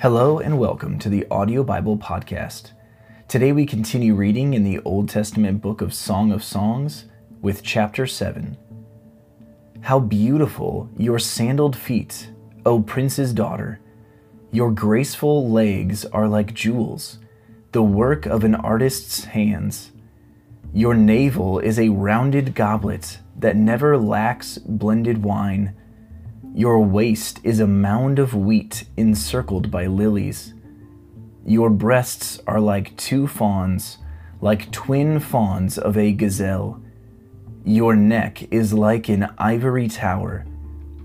Hello and welcome to the Audio Bible Podcast. Today we continue reading in the Old Testament book of Song of Songs with chapter 7. How beautiful your sandaled feet, O prince's daughter! Your graceful legs are like jewels, the work of an artist's hands. Your navel is a rounded goblet that never lacks blended wine. Your waist is a mound of wheat encircled by lilies. Your breasts are like two fawns, like twin fawns of a gazelle. Your neck is like an ivory tower.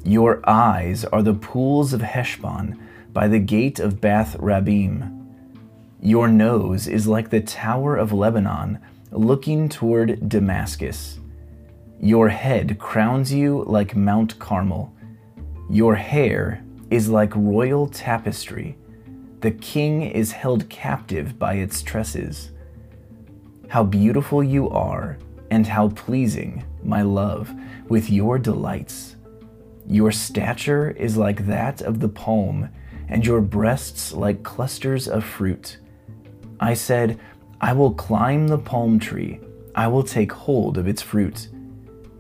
Your eyes are the pools of Heshbon by the gate of Bath Rabbim. Your nose is like the tower of Lebanon looking toward Damascus. Your head crowns you like Mount Carmel. Your hair is like royal tapestry. The king is held captive by its tresses. How beautiful you are, and how pleasing, my love, with your delights. Your stature is like that of the palm, and your breasts like clusters of fruit. I said, I will climb the palm tree, I will take hold of its fruit.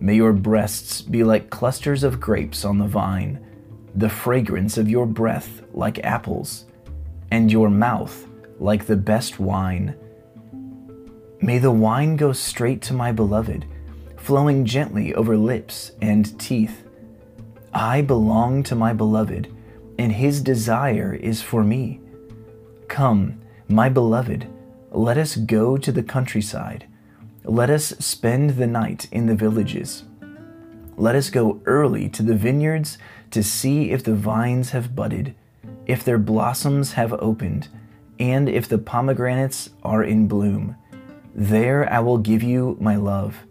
May your breasts be like clusters of grapes on the vine, the fragrance of your breath like apples, and your mouth like the best wine. May the wine go straight to my beloved, flowing gently over lips and teeth. I belong to my beloved, and his desire is for me. Come, my beloved, let us go to the countryside. Let us spend the night in the villages. Let us go early to the vineyards to see if the vines have budded, if their blossoms have opened, and if the pomegranates are in bloom. There I will give you my love.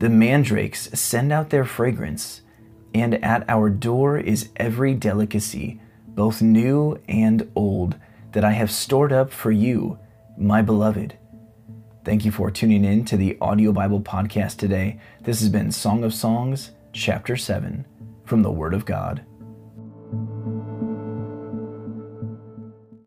The mandrakes send out their fragrance, and at our door is every delicacy, both new and old, that I have stored up for you my beloved. Thank you for tuning in to the Audio Bible Podcast today. This has been Song of Songs, Chapter 7, from the Word of God.